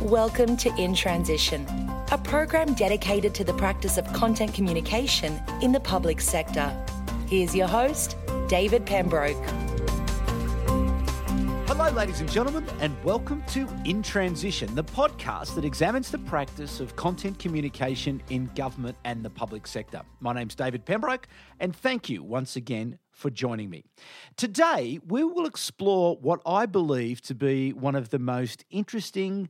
Welcome to In Transition, a program dedicated to the practice of content communication in the public sector. Here's your host, David Pembroke. Hello, ladies and gentlemen, and welcome to In Transition, the podcast that examines the practice of content communication in government and the public sector. My name's David Pembroke, and thank you once again for joining me. Today, we will explore what I believe to be one of the most interesting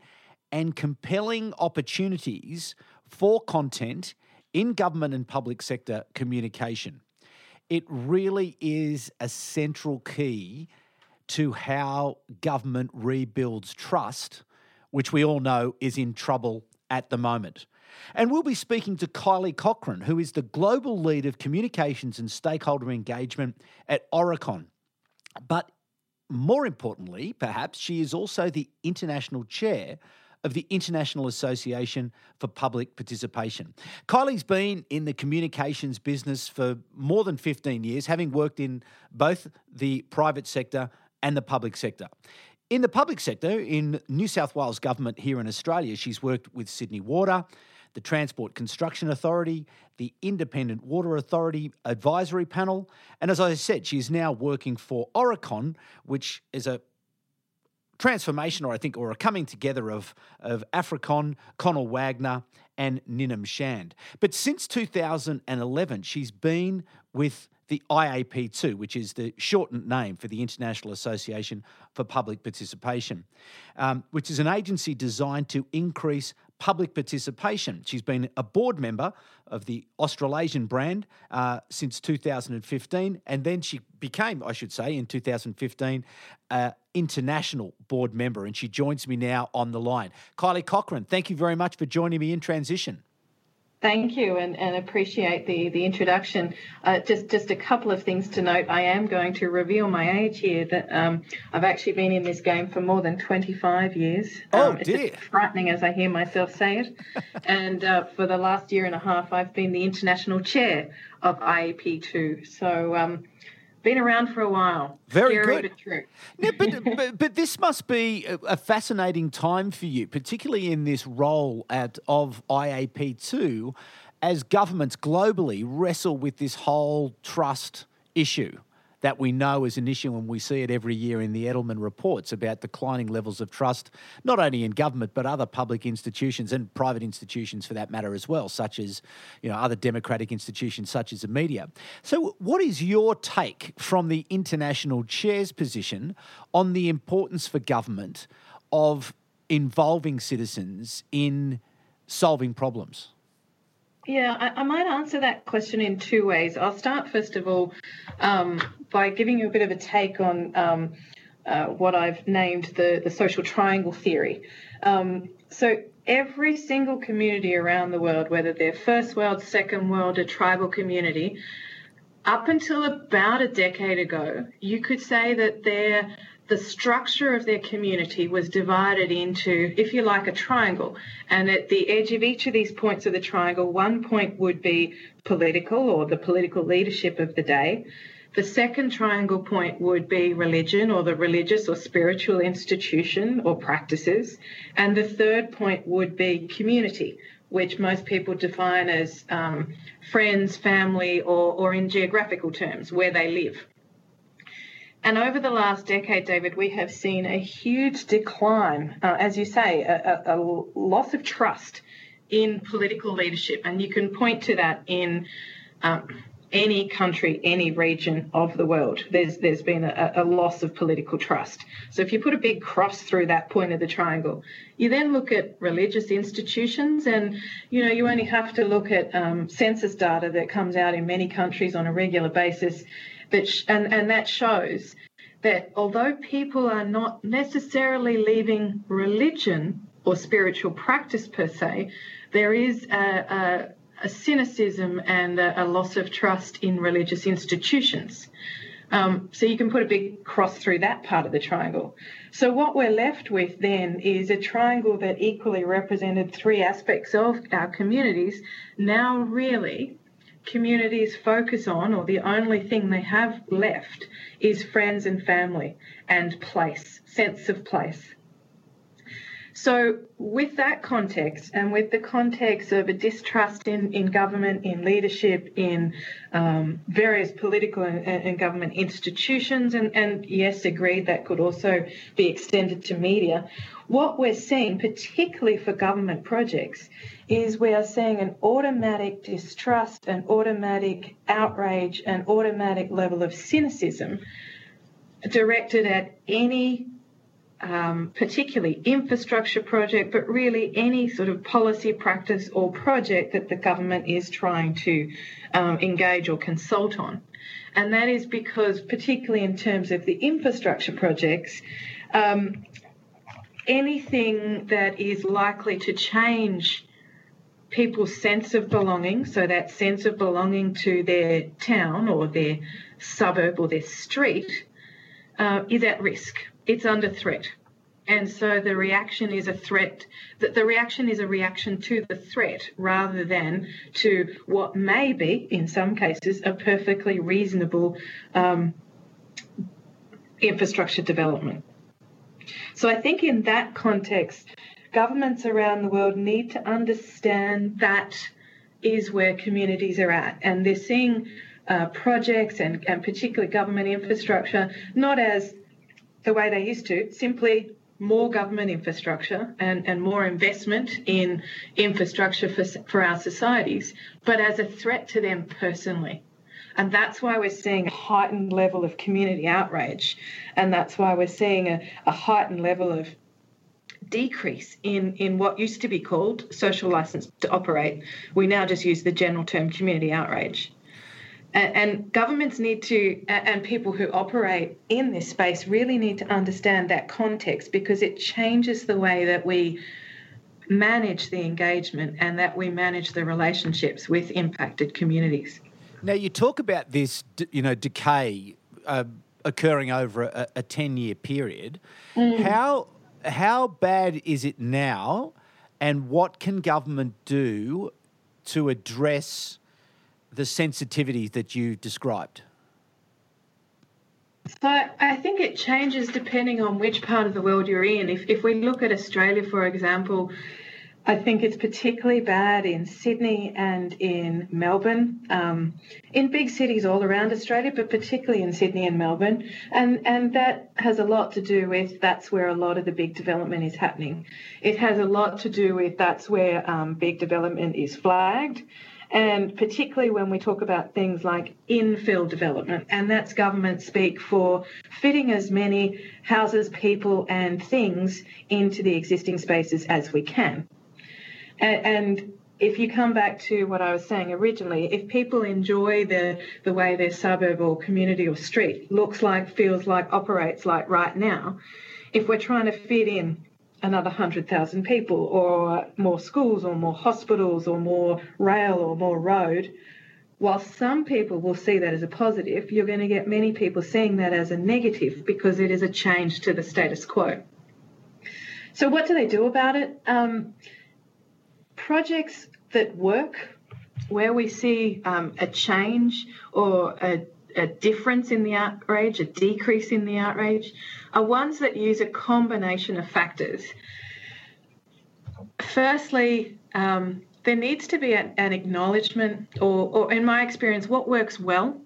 and compelling opportunities for content in government and public sector communication. It really is a central key to how government rebuilds trust, which we all know is in trouble at the moment. And we'll be speaking to Kylie Cochrane, who is the global lead of communications and stakeholder engagement at Aurecon. But more importantly, perhaps, she is also the international chair of the International Association for Public Participation. Kylie's been in the communications business for more than 15 years, having worked in both the private sector and the public sector. In the public sector, in New South Wales government here in Australia, she's worked with Sydney Water, the Transport Construction Authority, the Independent Water Authority Advisory Panel, and as I said, she's now working for Aurecon, which is a transformation, or I think, or a coming together of, of Africon, Connell Wagner, and Ninham Shand. But since 2011, she's been with the IAP2, which is the shortened name for the International Association for Public Participation, um, which is an agency designed to increase public participation. She's been a board member of the Australasian brand uh, since 2015, and then she became, I should say, in 2015, uh, international board member. And she joins me now on the line. Kylie Cochrane, thank you very much for joining me in transition. Thank you, and, and appreciate the the introduction. Uh, just just a couple of things to note. I am going to reveal my age here. That um, I've actually been in this game for more than 25 years. Oh um, dear! It's frightening as I hear myself say it. and uh, for the last year and a half, I've been the international chair of IAP2. So. Um, been around for a while. Very Scary, good. But true. Yeah, but, but, but this must be a, a fascinating time for you, particularly in this role at of IAP2, as governments globally wrestle with this whole trust issue that we know is an issue and we see it every year in the Edelman reports about declining levels of trust, not only in government but other public institutions and private institutions for that matter as well, such as you know other democratic institutions such as the media. So, what is your take from the international chair's position on the importance for government of involving citizens in solving problems? Yeah, I, I, might answer that question in two ways. I'll start, first of all, um, by giving you a bit of a take on um, uh, what I've named the, the social triangle theory. Um, so, every single community around the world, whether they're first world, second world, a tribal community, up until about a decade ago, you could say that they're the structure of their community was divided into, if you like, a triangle. And at the edge of each of these points of the triangle, one point would be political or the political leadership of the day. The second triangle point would be religion or the religious or spiritual institution or practices. And the third point would be community, which most people define as um, friends, family, or, or in geographical terms, where they live. And over the last decade, David, we have seen a huge decline, uh, as you say, a, a, loss of trust in political leadership. And you can point to that in um, any country, any region of the world. There's, there's been a, a loss of political trust. So if you put a big cross through that point of the triangle, you then look at religious institutions, and you know you only have to look at um, census data that comes out in many countries on a regular basis that sh- and, and that shows that although people are not necessarily leaving religion or spiritual practice per se, there is a, a, a cynicism and a, a, loss of trust in religious institutions. Um, so you can put a big cross through that part of the triangle. So what we're left with then is a triangle that equally represented three aspects of our communities, now really communities focus on, or the only thing they have left, is friends and family and place, sense of place. So, with that context, and with the context of a distrust in, in government, in leadership, in um, various political and, and, government institutions, and, and yes, agreed, that could also be extended to media, what we're seeing, particularly for government projects, is we are seeing an automatic distrust, an automatic outrage, an automatic level of cynicism directed at any um, particularly infrastructure project, but really any sort of policy, practice, or project that the government is trying to um, engage or consult on. And that is because, particularly in terms of the infrastructure projects, um, anything that is likely to change people's sense of belonging, so that sense of belonging to their town or their suburb or their street, uh, is at risk it's under threat. And so the reaction is a threat, that the reaction is a reaction to the threat rather than to what may be, in some cases, a perfectly reasonable um, infrastructure development. So I think in that context, governments around the world need to understand that is where communities are at. And they're seeing uh, projects and, and particularly government infrastructure not as the way they used to, simply more government infrastructure and, and more investment in infrastructure for, for our societies, but as a threat to them personally. And that's why we're seeing a heightened level of community outrage. And that's why we're seeing a, a heightened level of decrease in, in what used to be called social license to operate. We now just use the general term community outrage. And, and governments need to, and people who operate in this space really need to understand that context because it changes the way that we manage the engagement and that we manage the relationships with impacted communities. Now, you talk about this, you know, decay uh, occurring over a, a 10 year period. Mm. How, how bad is it now, and what can government do to address the sensitivity that you described? So I think it changes depending on which part of the world you're in. If, if we look at Australia, for example, I think it's particularly bad in Sydney and in Melbourne, um, in big cities all around Australia, but particularly in Sydney and Melbourne. And, and that has a lot to do with that's where a lot of the big development is happening. It has a lot to do with that's where um, big development is flagged. And particularly when we talk about things like infill development, and that's government speak for fitting as many houses, people, and things into the existing spaces as we can. And, and if you come back to what I was saying originally, if people enjoy the, the way their suburb or community or street looks like, feels like, operates like right now, if we're trying to fit in another 100,000 people, or more schools, or more hospitals, or more rail, or more road. While some people will see that as a positive, you're going to get many people seeing that as a negative because it is a change to the status quo. So, what do they do about it? Um, projects that work, where we see um, a change or a, a difference in the outrage, a decrease in the outrage, are ones that use a combination of factors. Firstly, um, there needs to be an, an acknowledgement, or, or in my experience, what works well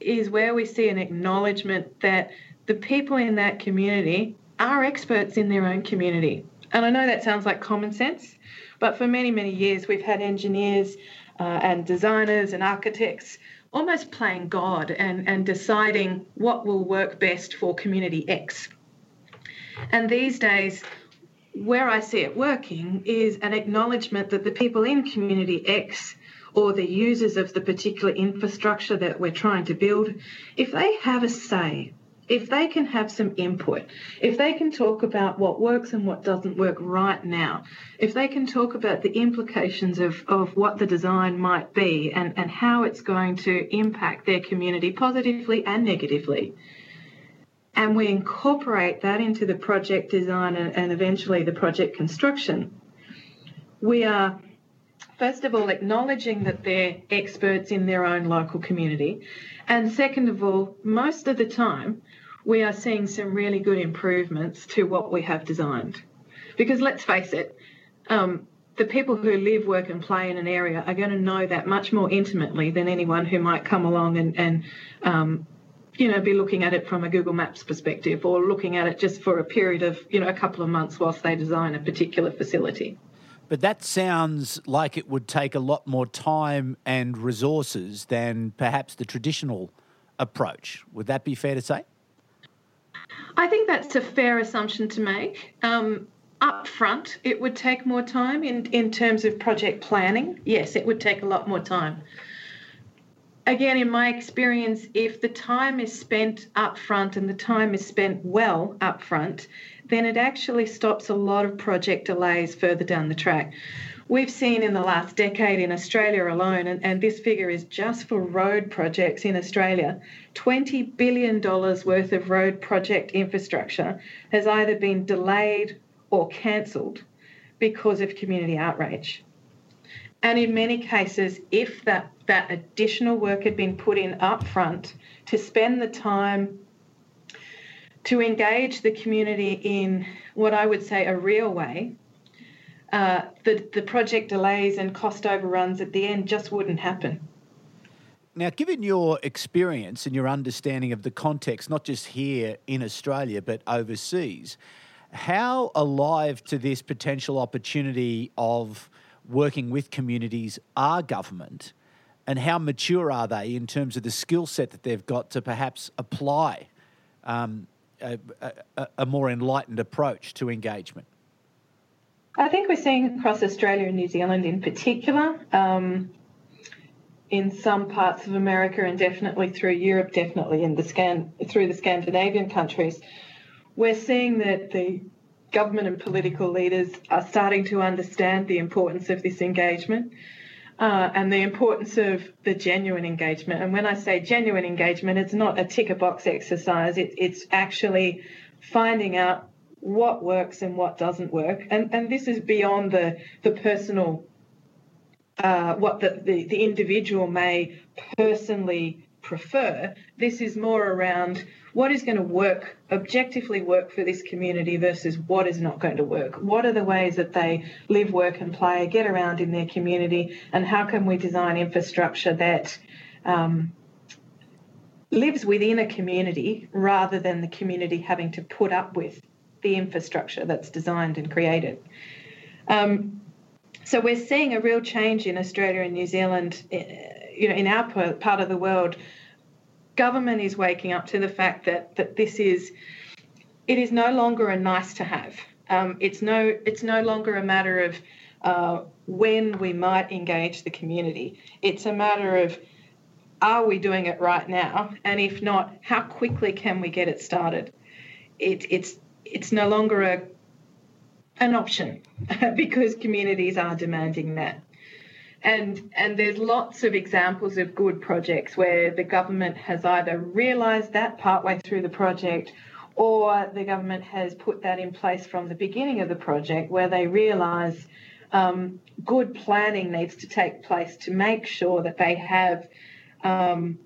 is where we see an acknowledgement that the people in that community are experts in their own community. And I know that sounds like common sense, but for many, many years, we've had engineers uh, and designers and architects almost playing God and, and deciding what will work best for community X. And these days, where I see it working is an acknowledgement that the people in community X or the users of the particular infrastructure that we're trying to build, if they have a say if they can have some input, if they can talk about what works and what doesn't work right now, if they can talk about the implications of, of what the design might be and, and how it's going to impact their community positively and negatively, and we incorporate that into the project design and, and eventually the project construction, we are first of all, acknowledging that they're experts in their own local community. And second of all, most of the time, we are seeing some really good improvements to what we have designed. Because let's face it, um, the people who live, work, and play in an area are going to know that much more intimately than anyone who might come along and, and um, you know, be looking at it from a Google Maps perspective or looking at it just for a period of, you know, a couple of months whilst they design a particular facility. But that sounds like it would take a lot more time and resources than perhaps the traditional approach. Would that be fair to say? I think that's a fair assumption to make. Um, up front, it would take more time in, in terms of project planning. Yes, it would take a lot more time. Again, in my experience, if the time is spent up front and the time is spent well up front, then it actually stops a lot of project delays further down the track. We've seen in the last decade in Australia alone, and, and this figure is just for road projects in Australia, $20 billion worth of road project infrastructure has either been delayed or cancelled because of community outrage. And in many cases, if that, that additional work had been put in up front to spend the time to engage the community in what I would say a real way, uh, the, the project delays and cost overruns at the end just wouldn't happen. Now, given your experience and your understanding of the context, not just here in Australia, but overseas, how alive to this potential opportunity of working with communities are government and how mature are they in terms of the skill set that they've got to perhaps apply um, a, a, a more enlightened approach to engagement? I think we're seeing across Australia and New Zealand in particular, um, in some parts of America and definitely through Europe, definitely in the scan through the Scandinavian countries, we're seeing that the government and political leaders are starting to understand the importance of this engagement. Uh, and the importance of the genuine engagement. And when I say genuine engagement, it's not a tick a box exercise. It, it's actually finding out what works and what doesn't work. And, and this is beyond the, the personal, uh, what the, the, the individual may personally prefer. This is more around what is going to work, objectively work for this community versus what is not going to work. What are the ways that they live, work, and play, get around in their community, and how can we design infrastructure that um, lives within a community rather than the community having to put up with the infrastructure that's designed and created. Um, so we're seeing a real change in Australia and New Zealand, eh, you know, in our part of the world. Government is waking up to the fact that that this is, it is no longer a nice to have. Um, it's no, it's no longer a matter of uh, when we might engage the community. It's a matter of are we doing it right now, and if not, how quickly can we get it started? It, it's it's no longer a an option because communities are demanding that. And, and there's lots of examples of good projects where the government has either realised that partway through the project or the government has put that in place from the beginning of the project where they realise um, good planning needs to take place to make sure that they have, um,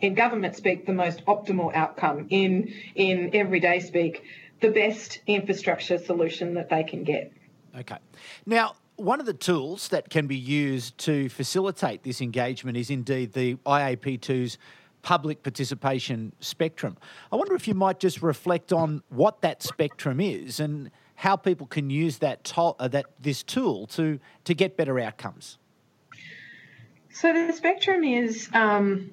in government speak, the most optimal outcome. In, in everyday speak, the best infrastructure solution that they can get. Okay. Now, one of the tools that can be used to facilitate this engagement is indeed the IAP2's public participation spectrum. I wonder if you might just reflect on what that spectrum is and how people can use that to- uh, that this tool to to get better outcomes. So the spectrum is um,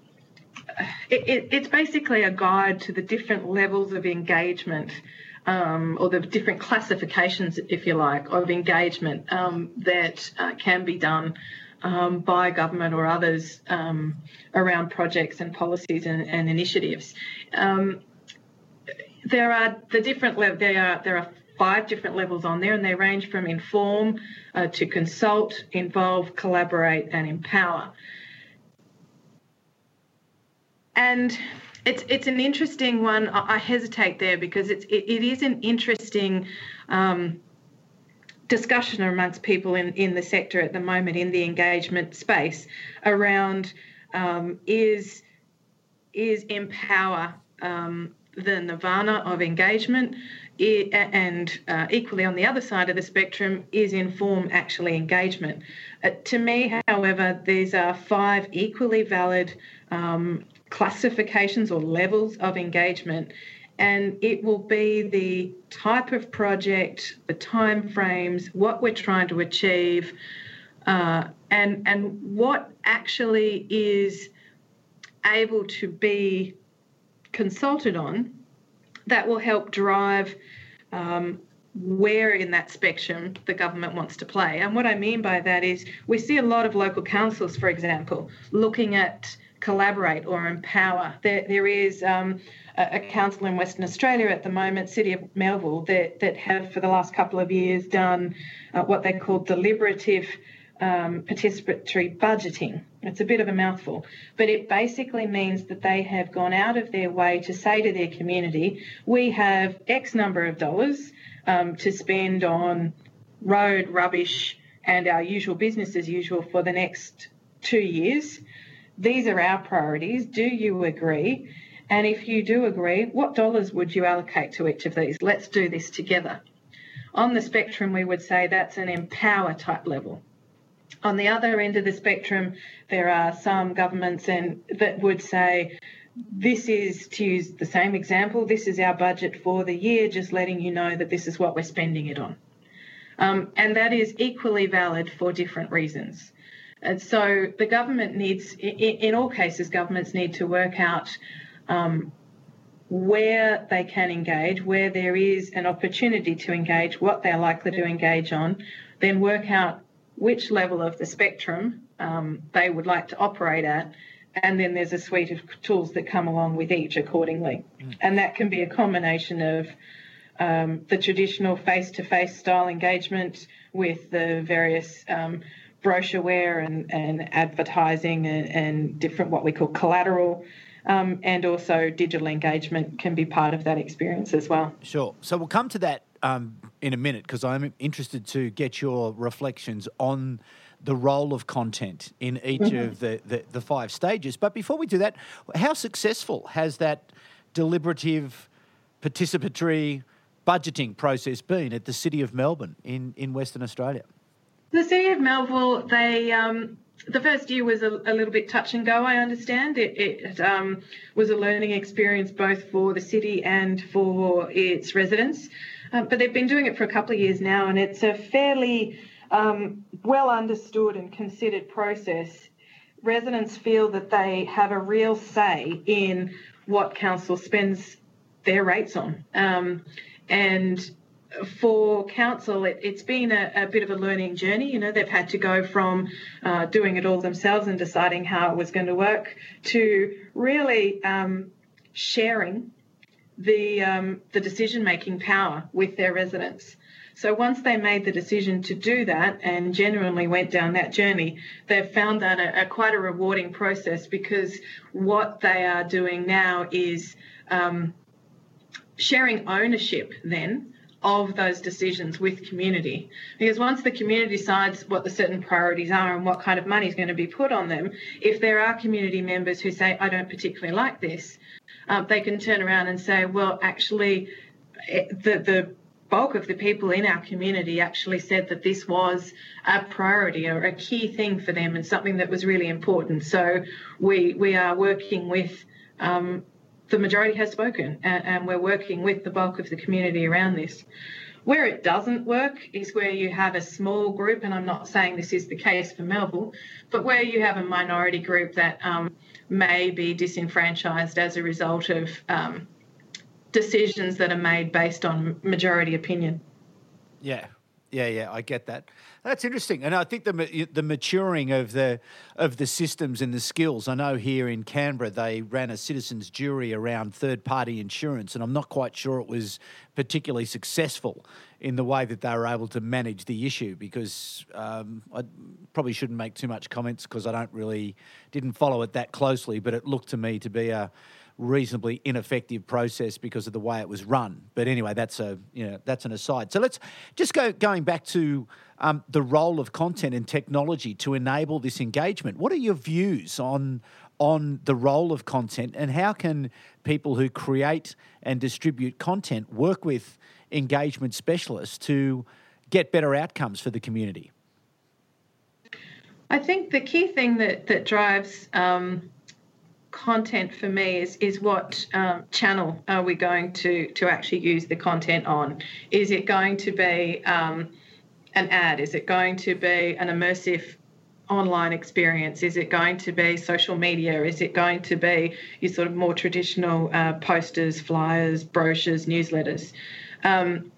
it, it, it's basically a guide to the different levels of engagement um, or the different classifications, if you like, of engagement um, that uh, can be done um, by government or others um, around projects and policies and, and initiatives. Um, there are the different le- there are there are five different levels on there, and they range from inform uh, to consult, involve, collaborate, and empower. And it's it's an interesting one. I hesitate there because it's it, it is an interesting um, discussion amongst people in in the sector at the moment in the engagement space around um, is is empower um, the nirvana of engagement and uh, equally on the other side of the spectrum is inform actually engagement. Uh, to me, however, these are five equally valid um, classifications or levels of engagement, and it will be the type of project, the time frames, what we're trying to achieve, uh, and and what actually is able to be consulted on that will help drive um, where in that spectrum the government wants to play. And what I mean by that is we see a lot of local councils, for example, looking at collaborate or empower. There, there is um, a, a, council in Western Australia at the moment, City of Melville, that, that have for the last couple of years done uh, what they call deliberative um, participatory budgeting. It's a bit of a mouthful, but it basically means that they have gone out of their way to say to their community, we have X number of dollars um, to spend on road, rubbish, and our usual business as usual for the next two years. These are our priorities. Do you agree? And if you do agree, what dollars would you allocate to each of these? Let's do this together. On the spectrum, we would say that's an empower type level. On the other end of the spectrum, there are some governments and that would say, this is to use the same example, this is our budget for the year, just letting you know that this is what we're spending it on. Um, and that is equally valid for different reasons. And so the government needs, in, all cases, governments need to work out um, where they can engage, where there is an opportunity to engage, what they're likely to engage on, then work out which level of the spectrum um, they would like to operate at, and then there's a suite of tools that come along with each accordingly. Mm. And that can be a combination of um, the traditional face to face style engagement with the various um, brochureware and, and advertising and, and, different what we call collateral. Um, and also digital engagement can be part of that experience as well. Sure. So we'll come to that um, in a minute because I'm interested to get your reflections on the role of content in each mm-hmm. of the, the, the, five stages. But before we do that, how successful has that deliberative, participatory budgeting process been at the City of Melbourne in, in Western Australia? The City of Melville, they um, the first year was a, a, little bit touch and go. I understand it, it um, was a learning experience both for the city and for its residents. Um, but they've been doing it for a couple of years now, and it's a fairly um, well understood and considered process. Residents feel that they have a real say in what council spends their rates on. Um, and for council, it, has been a, a, bit of a learning journey. You know, they've had to go from uh, doing it all themselves and deciding how it was going to work to really um, sharing the um, the decision making power with their residents. So once they made the decision to do that and genuinely went down that journey, they've found that a, a quite a rewarding process because what they are doing now is um, sharing ownership then of those decisions with community. Because once the community decides what the certain priorities are and what kind of money is going to be put on them, if there are community members who say, I don't particularly like this, um, they can turn around and say, well, actually, it, the, the bulk of the people in our community actually said that this was a priority or a key thing for them and something that was really important. So we we are working with um, the majority has spoken, and, and we're working with the bulk of the community around this. Where it doesn't work is where you have a small group, and I'm not saying this is the case for Melville, but where you have a minority group that um, may be disenfranchised as a result of um, decisions that are made based on majority opinion. Yeah, yeah, yeah, I get that. That's interesting, and I think the the maturing of the of the systems and the skills. I know here in Canberra they ran a citizens jury around third party insurance, and I'm not quite sure it was particularly successful in the way that they were able to manage the issue. Because um, I probably shouldn't make too much comments because I don't really didn't follow it that closely, but it looked to me to be a reasonably ineffective process because of the way it was run. But anyway, that's a you know that's an aside. So let's just go going back to um, the role of content and technology to enable this engagement. What are your views on on the role of content and how can people who create and distribute content work with engagement specialists to get better outcomes for the community? I think the key thing that that drives um, content for me is is what um, channel are we going to to actually use the content on? Is it going to be um, an ad? Is it going to be an immersive online experience? Is it going to be social media? Is it going to be your sort of more traditional uh, posters, flyers, brochures, newsletters? Um,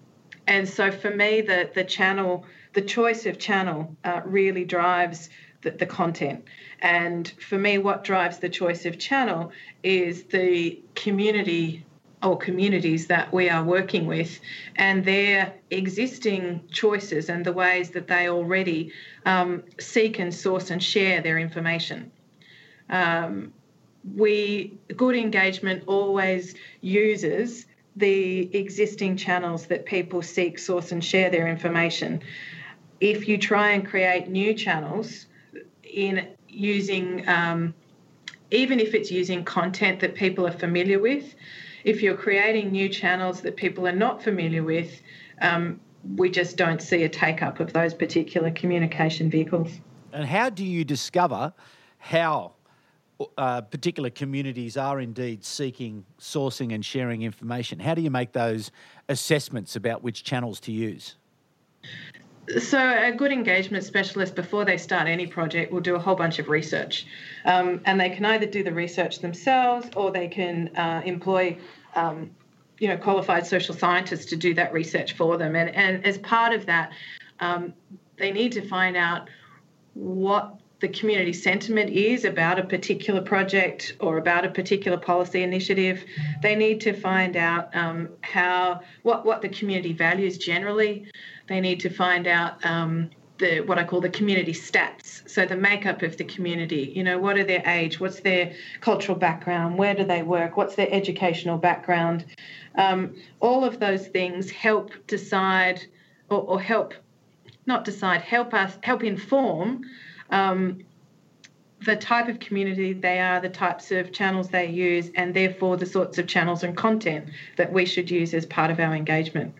and so for me, the the channel, the choice of channel, uh, really drives the, the content. And for me, what drives the choice of channel is the community or communities that we are working with and their existing choices and the ways that they already um, seek and source and share their information. Um, we good engagement always uses the existing channels that people seek, source, and share their information. If you try and create new channels, in using, um, even if it's using content that people are familiar with, if you're creating new channels that people are not familiar with, um, we just don't see a take up of those particular communication vehicles. And how do you discover how uh, particular communities are indeed seeking, sourcing, and sharing information? How do you make those assessments about which channels to use? So, a good engagement specialist, before they start any project, will do a whole bunch of research. Um, and they can either do the research themselves or they can uh, employ um, you know, qualified social scientists to do that research for them. And, and as part of that, um, they need to find out what the community sentiment is about a particular project or about a particular policy initiative. They need to find out um, how what what the community values generally. They need to find out um, the what I call the community stats. So the makeup of the community. You know, what are their age? What's their cultural background? Where do they work? What's their educational background? Um, all of those things help decide or, or help not decide help us help inform um, the type of community they are, the types of channels they use, and therefore the sorts of channels and content that we should use as part of our engagement.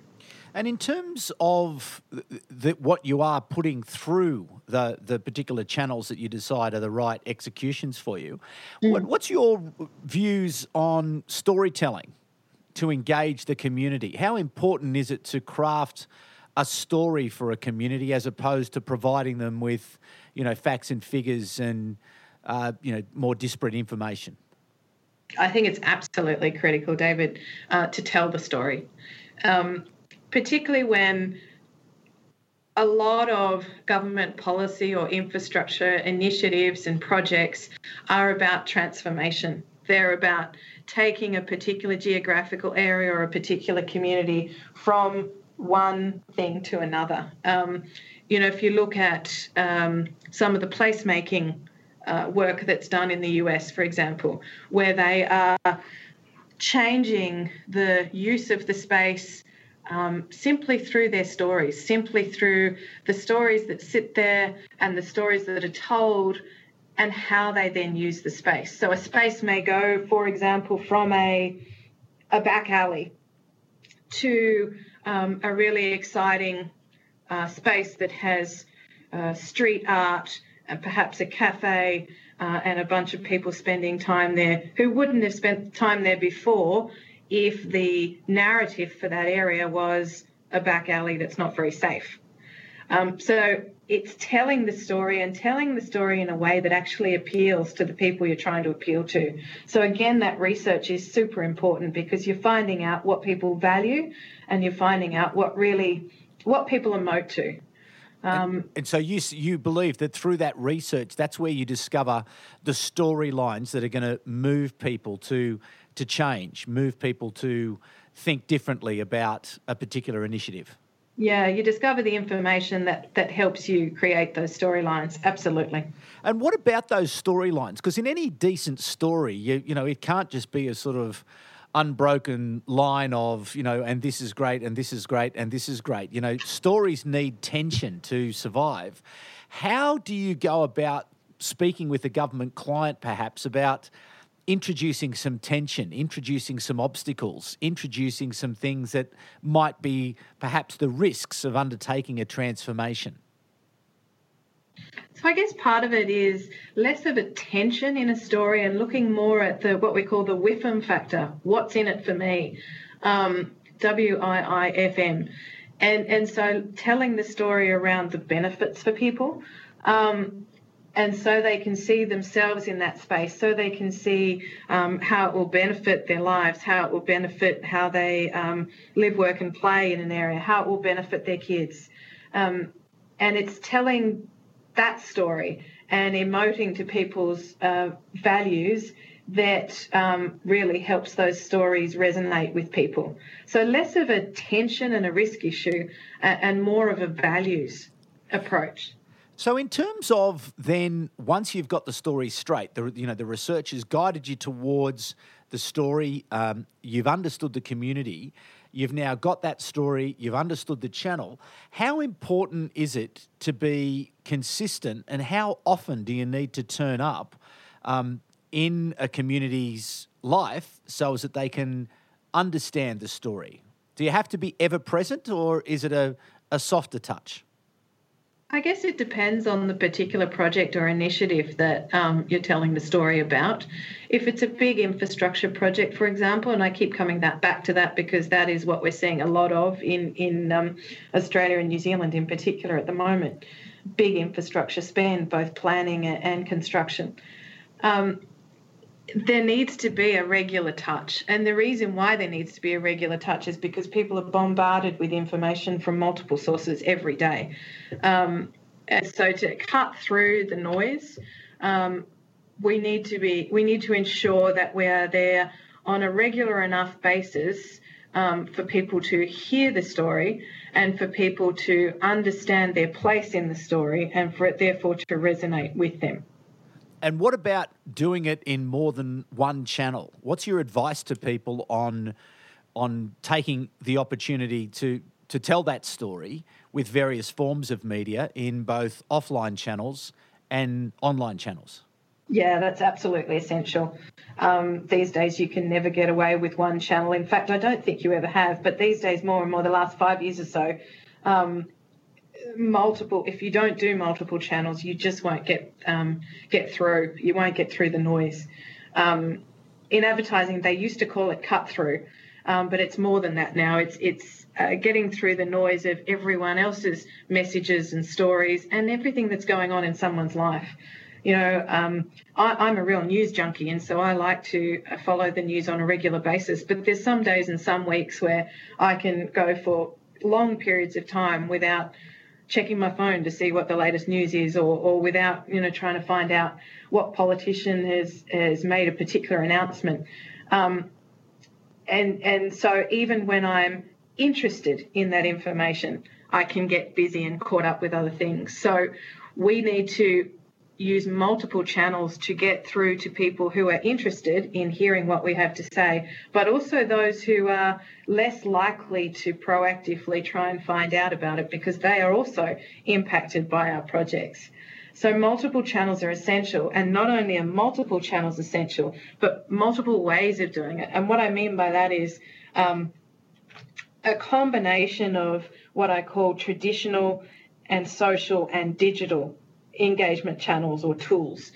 And in terms of the, what you are putting through the, the particular channels that you decide are the right executions for you, mm. what, what's your views on storytelling to engage the community? How important is it to craft a story for a community as opposed to providing them with, you know, facts and figures and, uh, you know, more disparate information? I think it's absolutely critical, David, uh, to tell the story, um, particularly when a lot of government policy or infrastructure initiatives and projects are about transformation. They're about taking a particular geographical area or a particular community from one thing to another. Um, you know, if you look at um, some of the placemaking uh, work that's done in the US, for example, where they are changing the use of the space um, simply through their stories, simply through the stories that sit there and the stories that are told and how they then use the space. So a space may go, for example, from a, a back alley to um, a really exciting uh, space that has uh, street art and perhaps a cafe uh, and a bunch of people spending time there who wouldn't have spent time there before if the narrative for that area was a back alley that's not very safe. Um, so it's telling the story and telling the story in a way that actually appeals to the people you're trying to appeal to. So again, that research is super important because you're finding out what people value and you're finding out what really what people emote to. Um, and, and, so you you believe that through that research, that's where you discover the storylines that are going to move people to to change, move people to think differently about a particular initiative. Yeah, you discover the information that that helps you create those storylines. Absolutely. And what about those storylines? Because in any decent story, you you know, it can't just be a sort of unbroken line of you know and this is great and this is great and this is great you know stories need tension to survive how do you go about speaking with a government client perhaps about introducing some tension, introducing some obstacles, introducing some things that might be perhaps the risks of undertaking a transformation? So I guess part of it is less of a tension in a story and looking more at the what we call the WIFM factor. What's in it for me? Um, W I I F M, and and so telling the story around the benefits for people. Um, and so they can see themselves in that space, so they can see um, how it will benefit their lives, how it will benefit how they um, live, work, and play in an area, how it will benefit their kids. Um, and it's telling that story and emoting to people's uh, values that um, really helps those stories resonate with people. So less of a tension and a risk issue uh, and more of a values approach. So, in terms of then, once you've got the story straight, the you know the research has guided you towards the story. Um, you've understood the community. You've now got that story. You've understood the channel. How important is it to be consistent, and how often do you need to turn up um, in a community's life so as that they can understand the story? Do you have to be ever present, or is it a, a softer touch? I guess it depends on the particular project or initiative that um, you're telling the story about. If it's a big infrastructure project, for example, and I keep coming that back to that because that is what we're seeing a lot of in in um, Australia and New Zealand in particular at the moment, big infrastructure spend, both planning and construction. Um, there needs to be a regular touch. And the reason why there needs to be a regular touch is because people are bombarded with information from multiple sources every day. Um, and so to cut through the noise, um, we need to be we need to ensure that we are there on a regular enough basis um, for people to hear the story and for people to understand their place in the story and for it therefore to resonate with them. And what about doing it in more than one channel? What's your advice to people on on taking the opportunity to to tell that story with various forms of media in both offline channels and online channels? Yeah, that's absolutely essential. Um, these days, you can never get away with one channel. In fact, I don't think you ever have, but these days, more and more, the last five years or so, um, multiple if you don't do multiple channels you just won't get um, get through you won't get through the noise. Um, in advertising they used to call it cut through um, but it's more than that now. It's it's uh, getting through the noise of everyone else's messages and stories and everything that's going on in someone's life. You know um, I, am a real news junkie and so i like to uh, follow the news on a regular basis but there's some days and some weeks where i can go for long periods of time without checking my phone to see what the latest news is or, or without you know trying to find out what politician has has made a particular announcement. Um, and and so even when I'm interested in that information I can get busy and caught up with other things. So we need to use multiple channels to get through to people who are interested in hearing what we have to say, but also those who are less likely to proactively try and find out about it because they are also impacted by our projects. So multiple channels are essential, and not only are multiple channels essential, but multiple ways of doing it. And what I mean by that is um, a combination of what I call traditional and social and digital engagement channels or tools.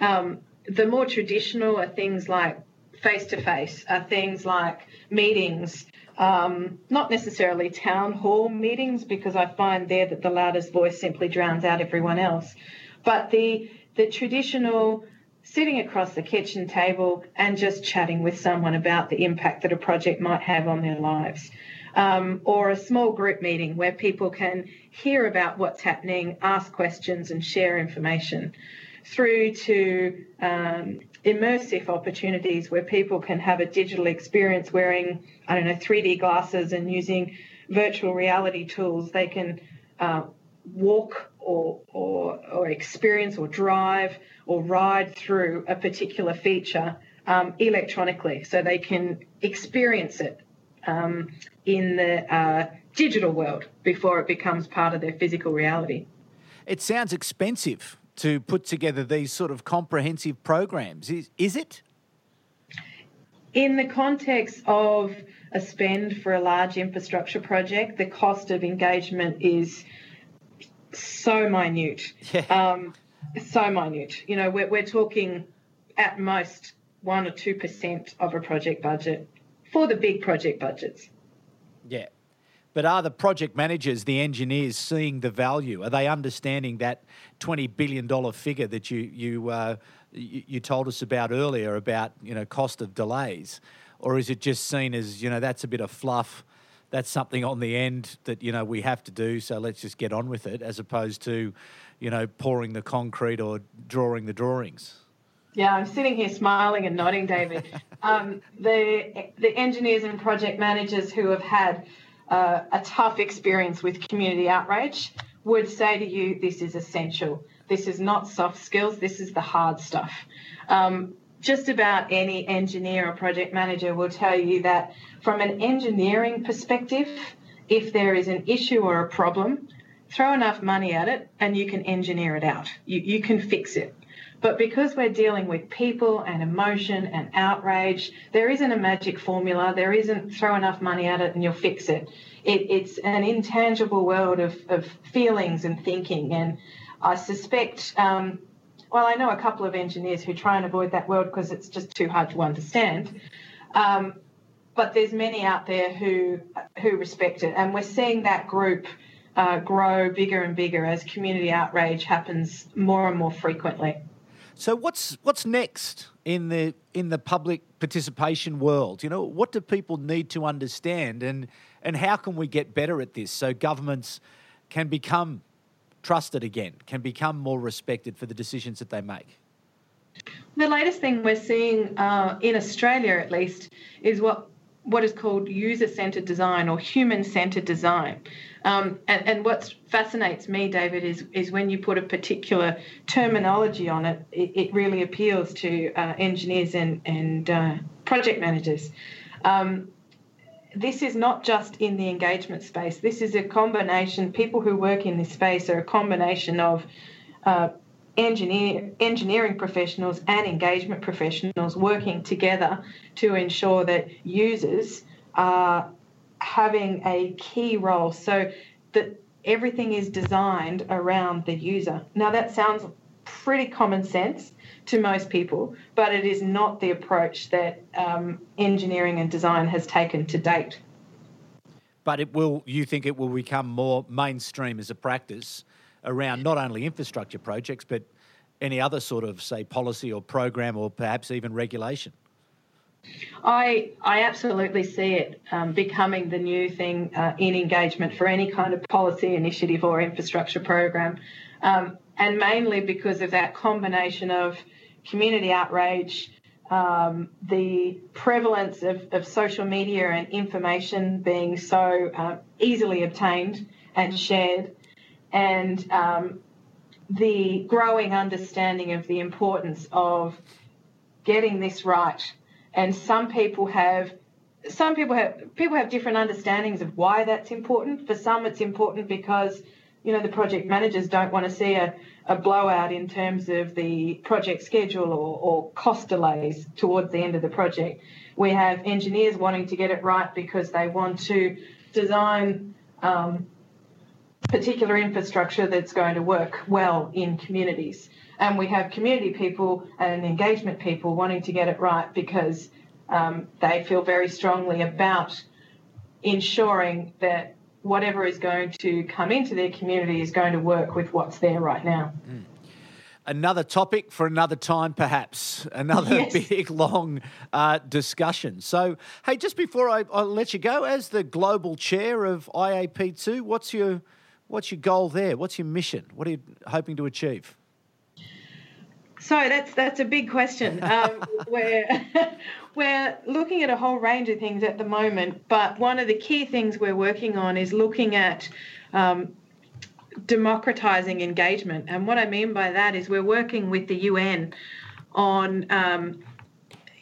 Um, the more traditional are things like face to face, are things like meetings, um, not necessarily town hall meetings, because I find there that the loudest voice simply drowns out everyone else. But the the traditional sitting across the kitchen table and just chatting with someone about the impact that a project might have on their lives um, or a small group meeting where people can hear about what's happening, ask questions, and share information, through to um, immersive opportunities where people can have a digital experience wearing, I don't know, 3D glasses and using virtual reality tools. They can uh, walk or, or, or experience or drive or ride through a particular feature um, electronically so they can experience it um, in the uh, digital world before it becomes part of their physical reality. It sounds expensive to put together these sort of comprehensive programs. Is, is it? in the context of a spend for a large infrastructure project, the cost of engagement is so minute. Yeah. Um, so minute. You know, we're, we're talking at most one or two percent of a project budget for the big project budgets. Yeah. But are the project managers, the engineers, seeing the value? Are they understanding that twenty billion dollar figure that you you, uh, you you told us about earlier about you know cost of delays, or is it just seen as you know that's a bit of fluff? That's something on the end that you know we have to do, so let's just get on with it, as opposed to, you know, pouring the concrete or drawing the drawings. Yeah, I'm sitting here smiling and nodding, David. um, the the engineers and project managers who have had uh, a tough experience with community outreach would say to you, this is essential. This is not soft skills. This is the hard stuff. Um, just about any engineer or project manager will tell you that from an engineering perspective, if there is an issue or a problem, throw enough money at it and you can engineer it out. You, you can fix it. But because we're dealing with people and emotion and outrage, there isn't a magic formula. There isn't throw enough money at it and you'll fix it. it it's an intangible world of, of feelings and thinking. And I suspect, um, well, I know a couple of engineers who try and avoid that world because it's just too hard to understand. Um, but there's many out there who who respect it, and we're seeing that group uh, grow bigger and bigger as community outrage happens more and more frequently. So what's what's next in the in the public participation world? You know, what do people need to understand, and and how can we get better at this so governments can become trusted again, can become more respected for the decisions that they make? The latest thing we're seeing uh, in Australia, at least, is what what is called user centered design or human centered design. Um, and, and what fascinates me, David, is, is when you put a particular terminology on it, it, it really appeals to uh, engineers and, and uh, project managers. Um, this is not just in the engagement space. This is a combination, people who work in this space are a combination of uh, engineer, engineering professionals and engagement professionals working together to ensure that users are having a key role so that everything is designed around the user. Now, that sounds pretty common sense to most people, but it is not the approach that um, engineering and design has taken to date. But it will, you think it will become more mainstream as a practice around not only infrastructure projects, but any other sort of, say, policy or program or perhaps even regulation? I I absolutely see it um, becoming the new thing uh, in engagement for any kind of policy initiative or infrastructure program, um, and mainly because of that combination of community outrage, um, the prevalence of, of social media and information being so uh, easily obtained and shared, and um, the growing understanding of the importance of getting this right and some people have some people have people have different understandings of why that's important. For some, it's important because you know the project managers don't want to see a, a blowout in terms of the project schedule or, or cost delays towards the end of the project. We have engineers wanting to get it right because they want to design um, particular infrastructure that's going to work well in communities. And we have community people and engagement people wanting to get it right because um, they feel very strongly about ensuring that whatever is going to come into their community is going to work with what's there right now. Mm. Another topic for another time, perhaps. Another yes. big, long uh, discussion. So, hey, just before I, I let you go, as the global chair of IAP2, what's your what's your goal there? What's your mission? What are you hoping to achieve? So that's that's a big question. Um, we're we're looking at a whole range of things at the moment, but one of the key things we're working on is looking at um, democratizing engagement. And what I mean by that is we're working with the UN on um,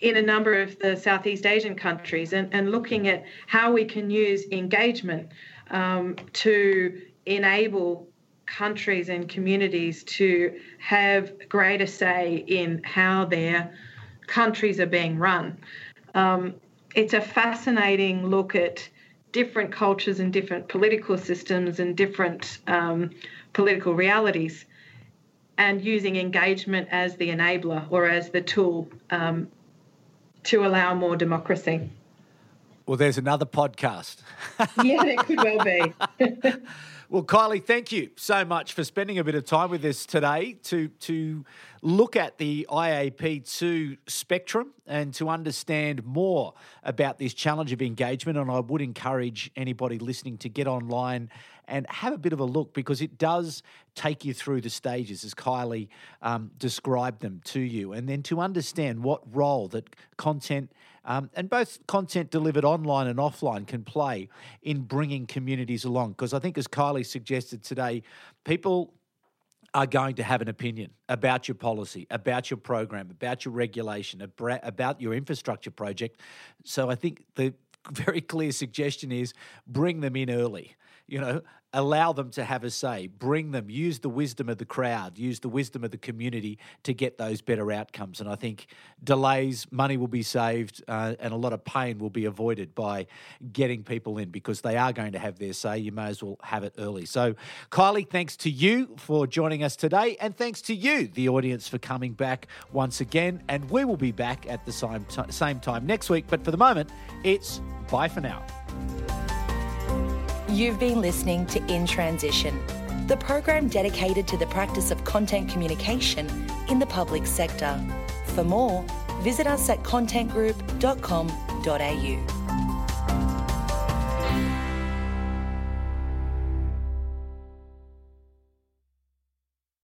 in a number of the Southeast Asian countries and, and looking at how we can use engagement um, to enable countries and communities to have greater say in how their countries are being run. Um, it's a fascinating look at different cultures and different political systems and different um, political realities and using engagement as the enabler or as the tool um, to allow more democracy. Well, there's another podcast. yeah, there could well be. well, Kylie, thank you so much for spending a bit of time with us today to to look at the IAP2 spectrum and to understand more about this challenge of engagement. And I would encourage anybody listening to get online and have a bit of a look because it does take you through the stages as Kylie um, described them to you, and then to understand what role that content um, and both content delivered online and offline can play in bringing communities along. Because I think, as Kylie suggested today, people are going to have an opinion about your policy, about your program, about your regulation, about your infrastructure project. So I think the very clear suggestion is bring them in early. You know, allow them to have a say, bring them, use the wisdom of the crowd, use the wisdom of the community to get those better outcomes. And I think delays, money will be saved, uh, and a lot of pain will be avoided by getting people in because they are going to have their say. You may as well have it early. So, Kylie, thanks to you for joining us today, and thanks to you, the audience, for coming back once again. And we will be back at the same, t- same time next week. But for the moment, it's bye for now. You've been listening to In Transition, the program dedicated to the practice of content communication in the public sector. For more, visit us at contentgroup.com.au.